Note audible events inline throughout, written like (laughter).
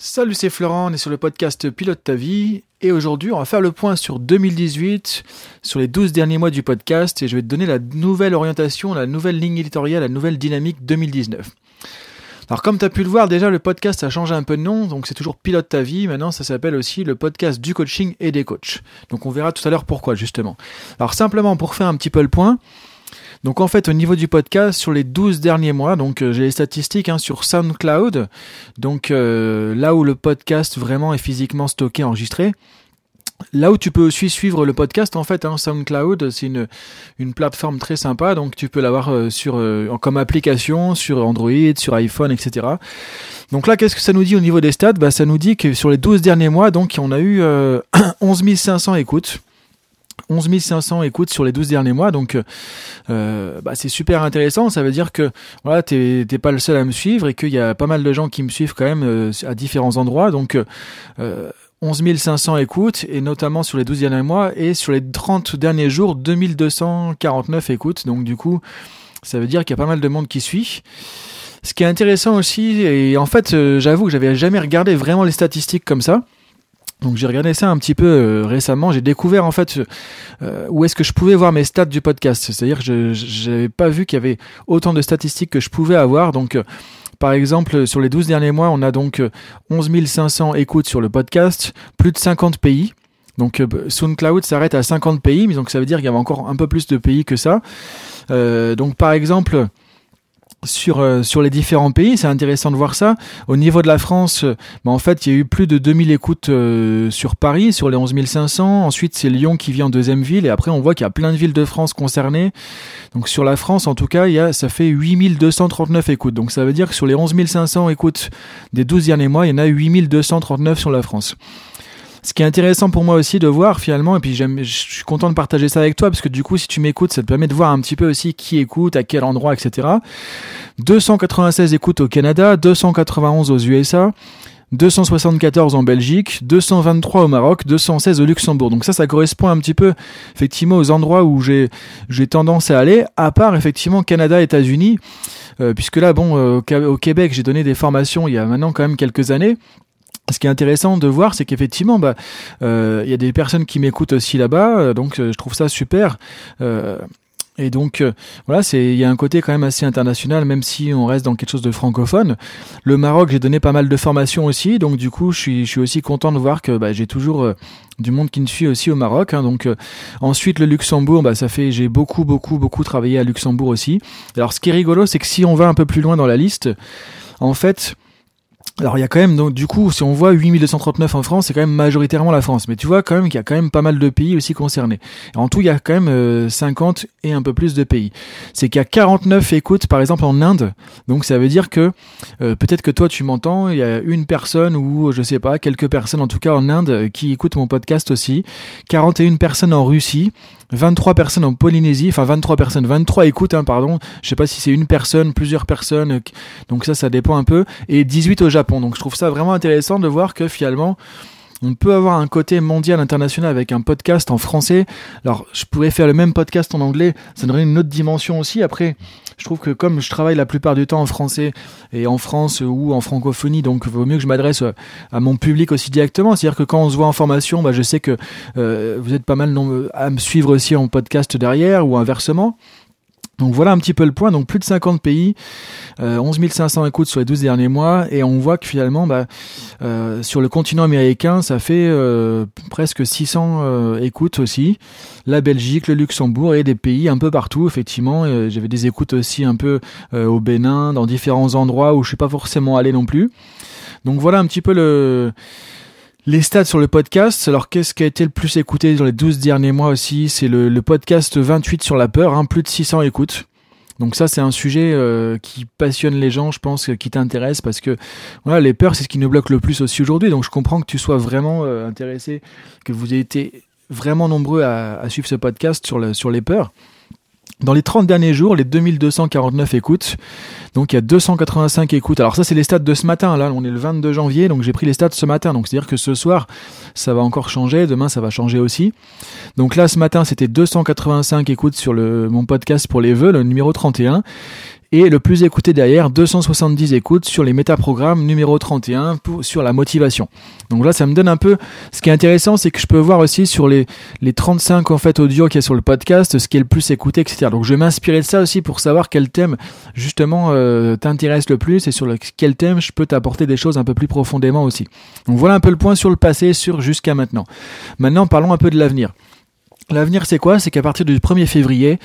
Salut, c'est Florent, on est sur le podcast Pilote ta vie et aujourd'hui on va faire le point sur 2018, sur les 12 derniers mois du podcast et je vais te donner la nouvelle orientation, la nouvelle ligne éditoriale, la nouvelle dynamique 2019. Alors comme tu as pu le voir déjà le podcast a changé un peu de nom, donc c'est toujours Pilote ta vie, maintenant ça s'appelle aussi le podcast du coaching et des coachs. Donc on verra tout à l'heure pourquoi justement. Alors simplement pour faire un petit peu le point, donc en fait, au niveau du podcast, sur les 12 derniers mois, donc euh, j'ai les statistiques hein, sur SoundCloud, donc euh, là où le podcast vraiment est physiquement stocké, enregistré. Là où tu peux aussi suivre le podcast, en fait, hein, SoundCloud, c'est une, une plateforme très sympa, donc tu peux l'avoir euh, sur comme application sur Android, sur iPhone, etc. Donc là, qu'est-ce que ça nous dit au niveau des stats? Bah, Ça nous dit que sur les 12 derniers mois, donc on a eu (clears throat) 11 500 écoutes. 11 500 écoutes sur les 12 derniers mois, donc euh, bah, c'est super intéressant. Ça veut dire que voilà, t'es pas le seul à me suivre et qu'il y a pas mal de gens qui me suivent quand même euh, à différents endroits. Donc euh, 11 500 écoutes et notamment sur les 12 derniers mois et sur les 30 derniers jours 2249 écoutes. Donc du coup, ça veut dire qu'il y a pas mal de monde qui suit. Ce qui est intéressant aussi, et en fait, euh, j'avoue que j'avais jamais regardé vraiment les statistiques comme ça. Donc j'ai regardé ça un petit peu euh, récemment. J'ai découvert en fait euh, où est-ce que je pouvais voir mes stats du podcast. C'est-à-dire que je n'avais pas vu qu'il y avait autant de statistiques que je pouvais avoir. Donc euh, par exemple sur les 12 derniers mois, on a donc 11 500 écoutes sur le podcast, plus de 50 pays. Donc SoundCloud s'arrête à 50 pays, mais donc ça veut dire qu'il y avait encore un peu plus de pays que ça. donc par exemple sur euh, sur les différents pays, c'est intéressant de voir ça. Au niveau de la France, euh, bah, en fait, il y a eu plus de 2000 écoutes euh, sur Paris, sur les 11 500. Ensuite, c'est Lyon qui vient en deuxième ville. Et après, on voit qu'il y a plein de villes de France concernées. Donc sur la France, en tout cas, y a, ça fait 8239 écoutes. Donc ça veut dire que sur les 11 500 écoutes des 12 derniers mois, il y en a 8239 sur la France. Ce qui est intéressant pour moi aussi de voir finalement, et puis je suis content de partager ça avec toi parce que du coup, si tu m'écoutes, ça te permet de voir un petit peu aussi qui écoute, à quel endroit, etc. 296 écoutes au Canada, 291 aux USA. 274 en Belgique, 223 au Maroc, 216 au Luxembourg. Donc ça, ça correspond un petit peu effectivement aux endroits où j'ai j'ai tendance à aller, à part effectivement Canada, États-Unis, euh, puisque là, bon, euh, au Québec, j'ai donné des formations il y a maintenant quand même quelques années ce qui est intéressant de voir, c'est qu'effectivement, bah, euh, il y a des personnes qui m'écoutent aussi là-bas, euh, donc euh, je trouve ça super. et donc voilà, c'est il y a un côté quand même assez international, même si on reste dans quelque chose de francophone. Le Maroc, j'ai donné pas mal de formations aussi, donc du coup, je suis, je suis aussi content de voir que bah, j'ai toujours du monde qui me suit aussi au Maroc. Hein, donc ensuite le Luxembourg, bah, ça fait j'ai beaucoup beaucoup beaucoup travaillé à Luxembourg aussi. Alors ce qui est rigolo, c'est que si on va un peu plus loin dans la liste, en fait alors il y a quand même donc du coup si on voit 8239 en France c'est quand même majoritairement la France mais tu vois quand même qu'il y a quand même pas mal de pays aussi concernés. en tout il y a quand même 50 euh, et un peu plus de pays. C'est qu'il y a 49 écoutes par exemple en Inde. Donc ça veut dire que euh, peut-être que toi tu m'entends, il y a une personne ou je sais pas, quelques personnes en tout cas en Inde euh, qui écoutent mon podcast aussi. 41 personnes en Russie, 23 personnes en Polynésie, enfin 23 personnes, 23 écoutes, hein, pardon. Je sais pas si c'est une personne, plusieurs personnes, donc ça, ça dépend un peu. Et 18 au Japon. Donc je trouve ça vraiment intéressant de voir que finalement, on peut avoir un côté mondial international avec un podcast en français. Alors, je pourrais faire le même podcast en anglais, ça donnerait une autre dimension aussi. Après, je trouve que comme je travaille la plupart du temps en français et en France ou en francophonie, donc vaut mieux que je m'adresse à mon public aussi directement. C'est-à-dire que quand on se voit en formation, bah, je sais que euh, vous êtes pas mal à me suivre aussi en podcast derrière ou inversement. Donc voilà un petit peu le point, donc plus de 50 pays, euh, 11 500 écoutes sur les 12 derniers mois, et on voit que finalement, bah, euh, sur le continent américain, ça fait euh, presque 600 euh, écoutes aussi. La Belgique, le Luxembourg et des pays un peu partout, effectivement. J'avais des écoutes aussi un peu au Bénin, dans différents endroits où je suis pas forcément allé non plus. Donc voilà un petit peu le les stats sur le podcast, alors qu'est-ce qui a été le plus écouté dans les 12 derniers mois aussi? C'est le, podcast 28 sur la peur, hein, plus de 600 écoutes. Donc ça, c'est un sujet euh, qui passionne les gens, je pense, qui t'intéresse parce que voilà, les peurs, c'est ce qui nous bloque le plus aussi aujourd'hui. Donc je comprends que tu sois vraiment euh, intéressé, que vous ayez été vraiment nombreux à, suivre ce podcast sur, sur les peurs. Dans les 30 derniers jours, les 2249 écoutes, donc il y a 285 écoutes. Alors ça c'est les stats de ce matin, là on est le 22 janvier, donc j'ai pris les stats ce matin. Donc c'est-à-dire que ce soir ça va encore changer, demain ça va changer aussi. Donc là ce matin c'était 285 écoutes sur le, mon podcast pour les vœux, le numéro 31. Et le plus écouté derrière, 270 écoutes sur les métaprogrammes numéro 31 pour, sur la motivation. Donc là, ça me donne un peu, ce qui est intéressant, c'est que je peux voir aussi sur les, les 35 en fait audio qu'il y a sur le podcast, ce qui est le plus écouté, etc. Donc je vais m'inspirer de ça aussi pour savoir quel thème justement euh, t'intéresse le plus et sur quel thème je peux t'apporter des choses un peu plus profondément aussi. Donc voilà un peu le point sur le passé, sur jusqu'à maintenant. Maintenant, parlons un peu de l'avenir. L'avenir, c'est quoi? C'est qu'à partir du 1er février,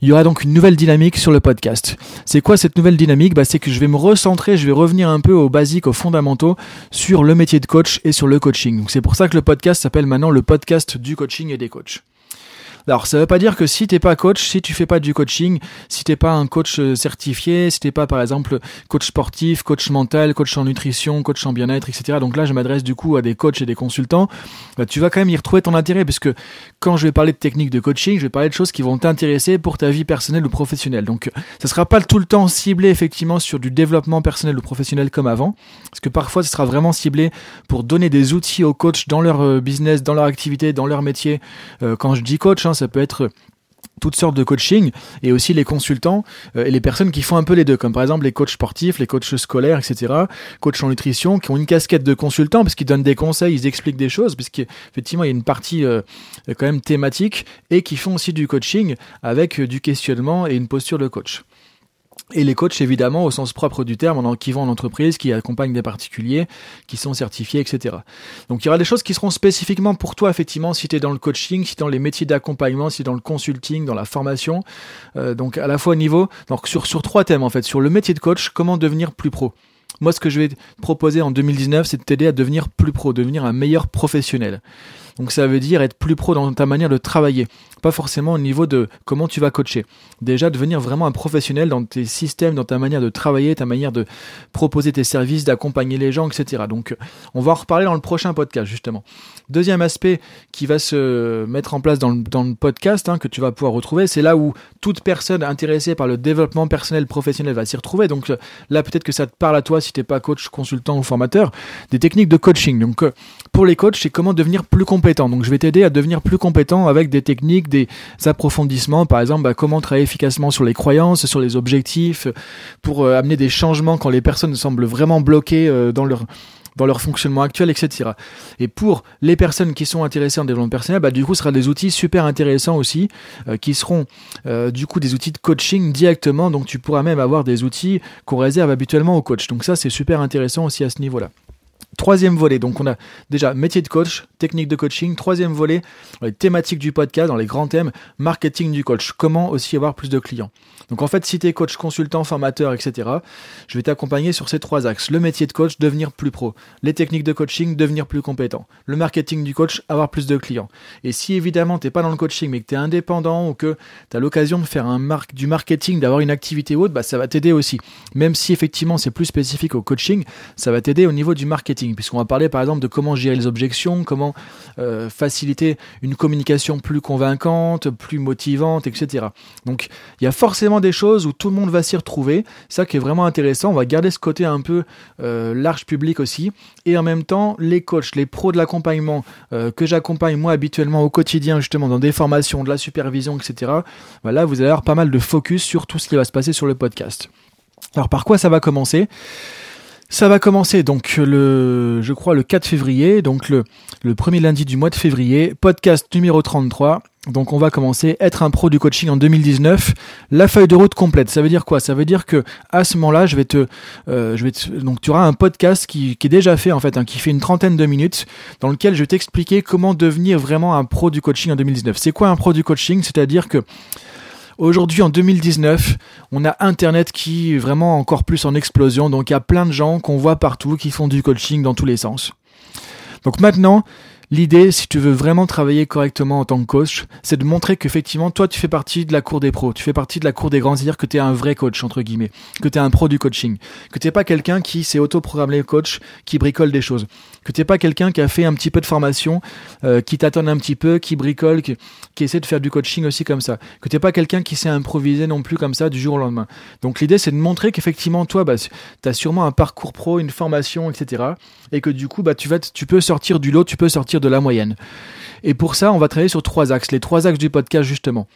il y aura donc une nouvelle dynamique sur le podcast. C'est quoi cette nouvelle dynamique? Bah, C'est que je vais me recentrer, je vais revenir un peu aux basiques, aux fondamentaux sur le métier de coach et sur le coaching. C'est pour ça que le podcast s'appelle maintenant le podcast du coaching et des coachs. Alors ça veut pas dire que si t'es pas coach, si tu fais pas du coaching, si t'es pas un coach euh, certifié, si t'es pas par exemple coach sportif, coach mental, coach en nutrition, coach en bien-être, etc. Donc là je m'adresse du coup à des coachs et des consultants. Bah, tu vas quand même y retrouver ton intérêt puisque quand je vais parler de techniques de coaching, je vais parler de choses qui vont t'intéresser pour ta vie personnelle ou professionnelle. Donc ça sera pas tout le temps ciblé effectivement sur du développement personnel ou professionnel comme avant, parce que parfois ce sera vraiment ciblé pour donner des outils aux coachs dans leur euh, business, dans leur activité, dans leur métier. Euh, quand je dis coach, hein, ça peut être toutes sortes de coaching et aussi les consultants euh, et les personnes qui font un peu les deux, comme par exemple les coachs sportifs, les coachs scolaires, etc., coachs en nutrition, qui ont une casquette de consultant parce qu'ils donnent des conseils, ils expliquent des choses, parce qu'effectivement il y a une partie euh, quand même thématique et qui font aussi du coaching avec du questionnement et une posture de coach. Et les coachs, évidemment, au sens propre du terme, qui vont en entreprise, qui accompagnent des particuliers, qui sont certifiés, etc. Donc il y aura des choses qui seront spécifiquement pour toi, effectivement, si tu es dans le coaching, si tu es dans les métiers d'accompagnement, si tu es dans le consulting, dans la formation. Euh, donc à la fois au niveau, donc sur, sur trois thèmes en fait, sur le métier de coach, comment devenir plus pro. Moi, ce que je vais te proposer en 2019, c'est de t'aider à devenir plus pro, devenir un meilleur professionnel. Donc ça veut dire être plus pro dans ta manière de travailler, pas forcément au niveau de comment tu vas coacher. Déjà devenir vraiment un professionnel dans tes systèmes, dans ta manière de travailler, ta manière de proposer tes services, d'accompagner les gens, etc. Donc on va en reparler dans le prochain podcast justement. Deuxième aspect qui va se mettre en place dans le, podcast, hein, que tu vas pouvoir retrouver, c'est là où toute personne intéressée par le développement personnel professionnel va s'y retrouver. Donc là peut-être que ça te parle à toi si tu n'es pas coach, consultant ou formateur, des techniques de coaching. Donc pour les coachs, c'est comment devenir plus donc je vais t'aider à devenir plus compétent avec des techniques, des approfondissements, par exemple bah, comment travailler efficacement sur les croyances, sur les objectifs, pour euh, amener des changements quand les personnes semblent vraiment bloquées euh, dans leur dans leur fonctionnement actuel, etc. Et pour les personnes qui sont intéressées en développement personnel, bah, du coup, ce sera des outils super intéressants aussi, euh, qui seront du coup des outils de coaching directement. Donc, tu pourras même avoir des outils qu'on réserve habituellement aux coachs. Donc, ça, c'est super intéressant aussi à ce niveau-là. Troisième volet, donc on a déjà métier de coach, technique de coaching. Troisième volet, les thématiques du podcast, dans les grands thèmes, marketing du coach. Comment aussi avoir plus de clients. Donc en fait, si tu es coach, consultant, formateur, etc., je vais t'accompagner sur ces trois axes. Le métier de coach, devenir plus pro. Les techniques de coaching, devenir plus compétent. Le marketing du coach, avoir plus de clients. Et si évidemment tu n'es pas dans le coaching, mais que tu es indépendant ou que tu as l'occasion de faire du marketing, d'avoir une activité haute, bah, ça va t'aider aussi. Même si effectivement c'est plus spécifique au coaching, ça va t'aider au niveau du marketing, puisqu'on va parler par exemple de comment gérer les objections, comment euh, faciliter une communication plus convaincante, plus motivante, etc. Donc il y a forcément des choses où tout le monde va s'y retrouver. Ça qui est vraiment intéressant. On va garder ce côté un peu euh, large public aussi. Et en même temps, les coachs, les pros de l'accompagnement euh, que j'accompagne moi habituellement au quotidien, justement dans des formations, de la supervision, etc. Voilà, vous allez avoir pas mal de focus sur tout ce qui va se passer sur le podcast. Alors par quoi ça va commencer? Ça va commencer donc le, je crois le 4 février, donc le, le premier lundi du mois de février, podcast numéro 33. Donc on va commencer être un pro du coaching en 2019. La feuille de route complète, ça veut dire quoi? Ça veut dire que à ce moment-là, je vais te, euh, je vais donc tu auras un podcast qui, qui est déjà fait en fait, hein, qui fait une trentaine de minutes, dans lequel je vais t'expliquer comment devenir vraiment un pro du coaching en 2019. C'est quoi un pro du coaching? C'est-à-dire que Aujourd'hui, en 2019, on a Internet qui est vraiment encore plus en explosion. Donc, il y a plein de gens qu'on voit partout qui font du coaching dans tous les sens. Donc maintenant, L'idée, si tu veux vraiment travailler correctement en tant que coach, c'est de montrer qu'effectivement, toi, tu fais partie de la cour des pros, tu fais partie de la cour des grands, c'est-à-dire que tu es un vrai coach, entre guillemets, que tu es un pro du coaching, que tu pas quelqu'un qui s'est auto-programmé coach, qui bricole des choses, que tu pas quelqu'un qui a fait un petit peu de formation, euh, qui t'attend un petit peu, qui bricole, qui, essaie de faire du coaching aussi comme ça, que tu pas quelqu'un qui s'est improvisé non plus comme ça du jour au lendemain. Donc l'idée, c'est de montrer qu'effectivement, toi, bah, tu as sûrement un parcours pro, une formation, etc. Et que du coup, bah, tu, vas tu peux sortir du lot, tu peux sortir de la moyenne. Et pour ça, on va travailler sur trois axes, les trois axes du podcast justement.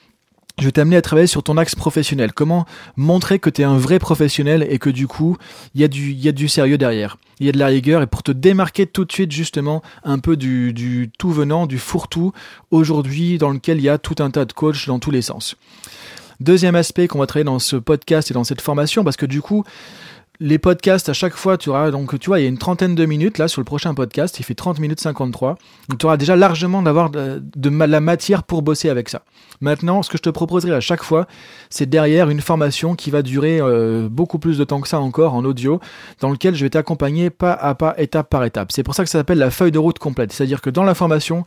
je vais t'amener à travailler sur ton axe professionnel. Comment montrer que tu es un vrai professionnel et que du coup, il y, a du, y a du sérieux derrière. Il y a de la rigueur et pour te démarquer tout de suite justement un peu du, du tout venant, du fourre-tout aujourd'hui dans lequel il y a tout un tas de coachs dans tous les sens. Deuxième aspect qu'on va travailler dans ce podcast et dans cette formation, parce que du coup, les podcasts, à chaque fois, tu auras, donc, tu vois, il y a une trentaine de minutes, là, sur le prochain podcast, il fait 30 minutes 53. Donc, tu auras déjà largement d'avoir de, la matière pour bosser avec ça. Maintenant, ce que je te proposerai à chaque fois, c'est derrière une formation qui va durer euh, beaucoup plus de temps que ça encore en audio, dans lequel je vais t'accompagner pas à pas, étape par étape. C'est pour ça que ça s'appelle la feuille de route complète. C'est-à-dire que dans la formation,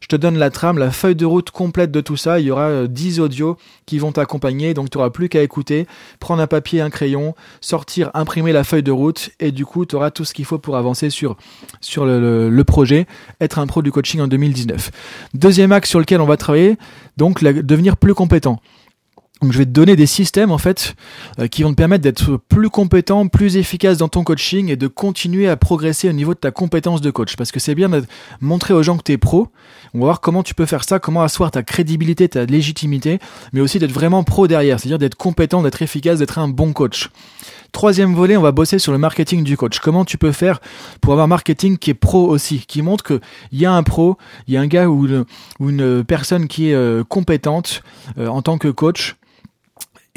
je te donne la trame, la feuille de route complète de tout ça. Il y aura 10 euh, audios qui vont t'accompagner, donc tu n'auras plus qu'à écouter, prendre un papier, un crayon, sortir, imprimer la feuille de route et du coup, tu auras tout ce qu'il faut pour avancer sur, sur le, projet, être un pro du coaching en 2019. Deuxième axe sur lequel on va travailler, donc devenir plus compétent. Donc je vais te donner des systèmes en fait euh, qui vont te permettre d'être plus compétent, plus efficace dans ton coaching et de continuer à progresser au niveau de ta compétence de coach. Parce que c'est bien de montrer aux gens que tu es pro. On va voir comment tu peux faire ça, comment asseoir ta crédibilité, ta légitimité, mais aussi d'être vraiment pro derrière, c'est-à-dire d'être compétent, d'être efficace, d'être un bon coach. Troisième volet, on va bosser sur le marketing du coach. Comment tu peux faire pour avoir un marketing qui est pro aussi, qui montre qu'il y a un pro, il y a un gars ou une, personne qui est euh, compétente euh, en tant que coach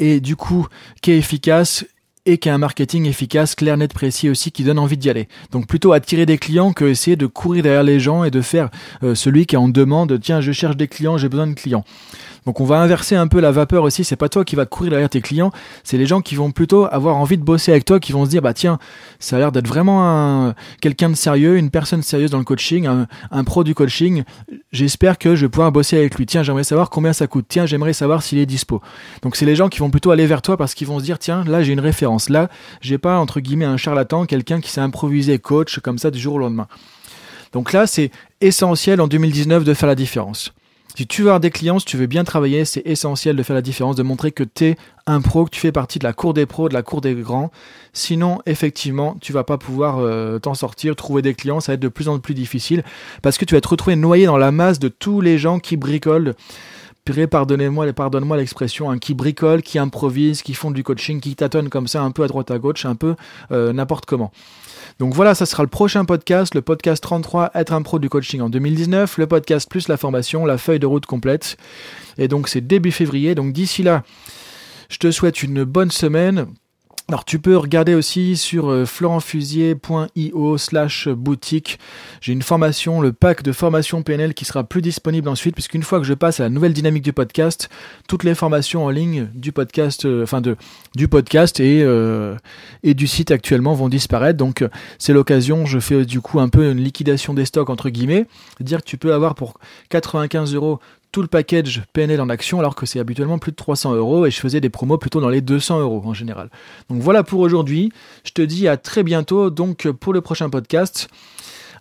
et du coup qui est efficace et qui a un marketing efficace, clair, net, précis aussi, qui donne envie d'y aller. Donc plutôt attirer des clients que essayer de courir derrière les gens et de faire euh, celui qui en demande, tiens, je cherche des clients, j'ai besoin de clients. Donc on va inverser un peu la vapeur aussi. C'est pas toi qui va courir derrière tes clients, c'est les gens qui vont plutôt avoir envie de bosser avec toi, qui vont se dire bah tiens, ça a l'air d'être vraiment quelqu'un de sérieux, une personne sérieuse dans le coaching, un, pro du coaching. J'espère que je vais pouvoir bosser avec lui. Tiens, j'aimerais savoir combien ça coûte. Tiens, j'aimerais savoir s'il est dispo. Donc c'est les gens qui vont plutôt aller vers toi parce qu'ils vont se dire tiens, là j'ai une référence. Là, j'ai pas entre guillemets un charlatan, quelqu'un qui s'est improvisé coach comme ça du jour au lendemain. Donc là, c'est essentiel en 2019 de faire la différence. Si tu veux avoir des clients, si tu veux bien travailler, c'est essentiel de faire la différence, de montrer que tu es un pro, que tu fais partie de la cour des pros, de la cour des grands. Sinon, effectivement, tu vas pas pouvoir euh, t'en sortir, trouver des clients, ça va être de plus en plus difficile parce que tu vas te retrouver noyé dans la masse de tous les gens qui bricolent. Pardonnez-moi, pardonne-moi l'expression, hein, qui bricolent, qui improvisent, qui font du coaching, qui tâtonnent comme ça un peu à droite à gauche, un peu euh, n'importe comment. Donc voilà, ça sera le prochain podcast, le podcast 33, être un pro du coaching en 2019, le podcast plus la formation, la feuille de route complète. Et donc c'est début février, donc d'ici là, je te souhaite une bonne semaine. Alors tu peux regarder aussi sur euh, florentfusier.io slash boutique. J'ai une formation, le pack de formation PNL qui sera plus disponible ensuite, puisqu'une fois que je passe à la nouvelle dynamique du podcast, toutes les formations en ligne du podcast, euh, enfin de du podcast et euh, et du site actuellement vont disparaître. Donc c'est l'occasion, je fais du coup un peu une liquidation des stocks entre guillemets, dire que tu peux avoir pour 95 euros tout le package PNL en action alors que c'est habituellement plus de 300 euros et je faisais des promos plutôt dans les 200 euros en général. Donc voilà pour aujourd'hui. Je te dis à très bientôt donc pour le prochain podcast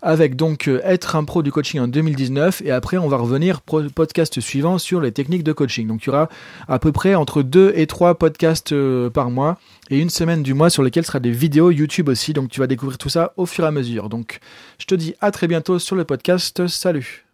avec donc être un pro du coaching en 2019 et après on va revenir podcast suivant sur les techniques de coaching. Donc il y aura à peu près entre 2 et 3 podcasts euh, par mois et une semaine du mois sur lesquels sera des vidéos YouTube aussi. Donc tu vas découvrir tout ça au fur et à mesure. Donc je te dis à très bientôt sur le podcast. Salut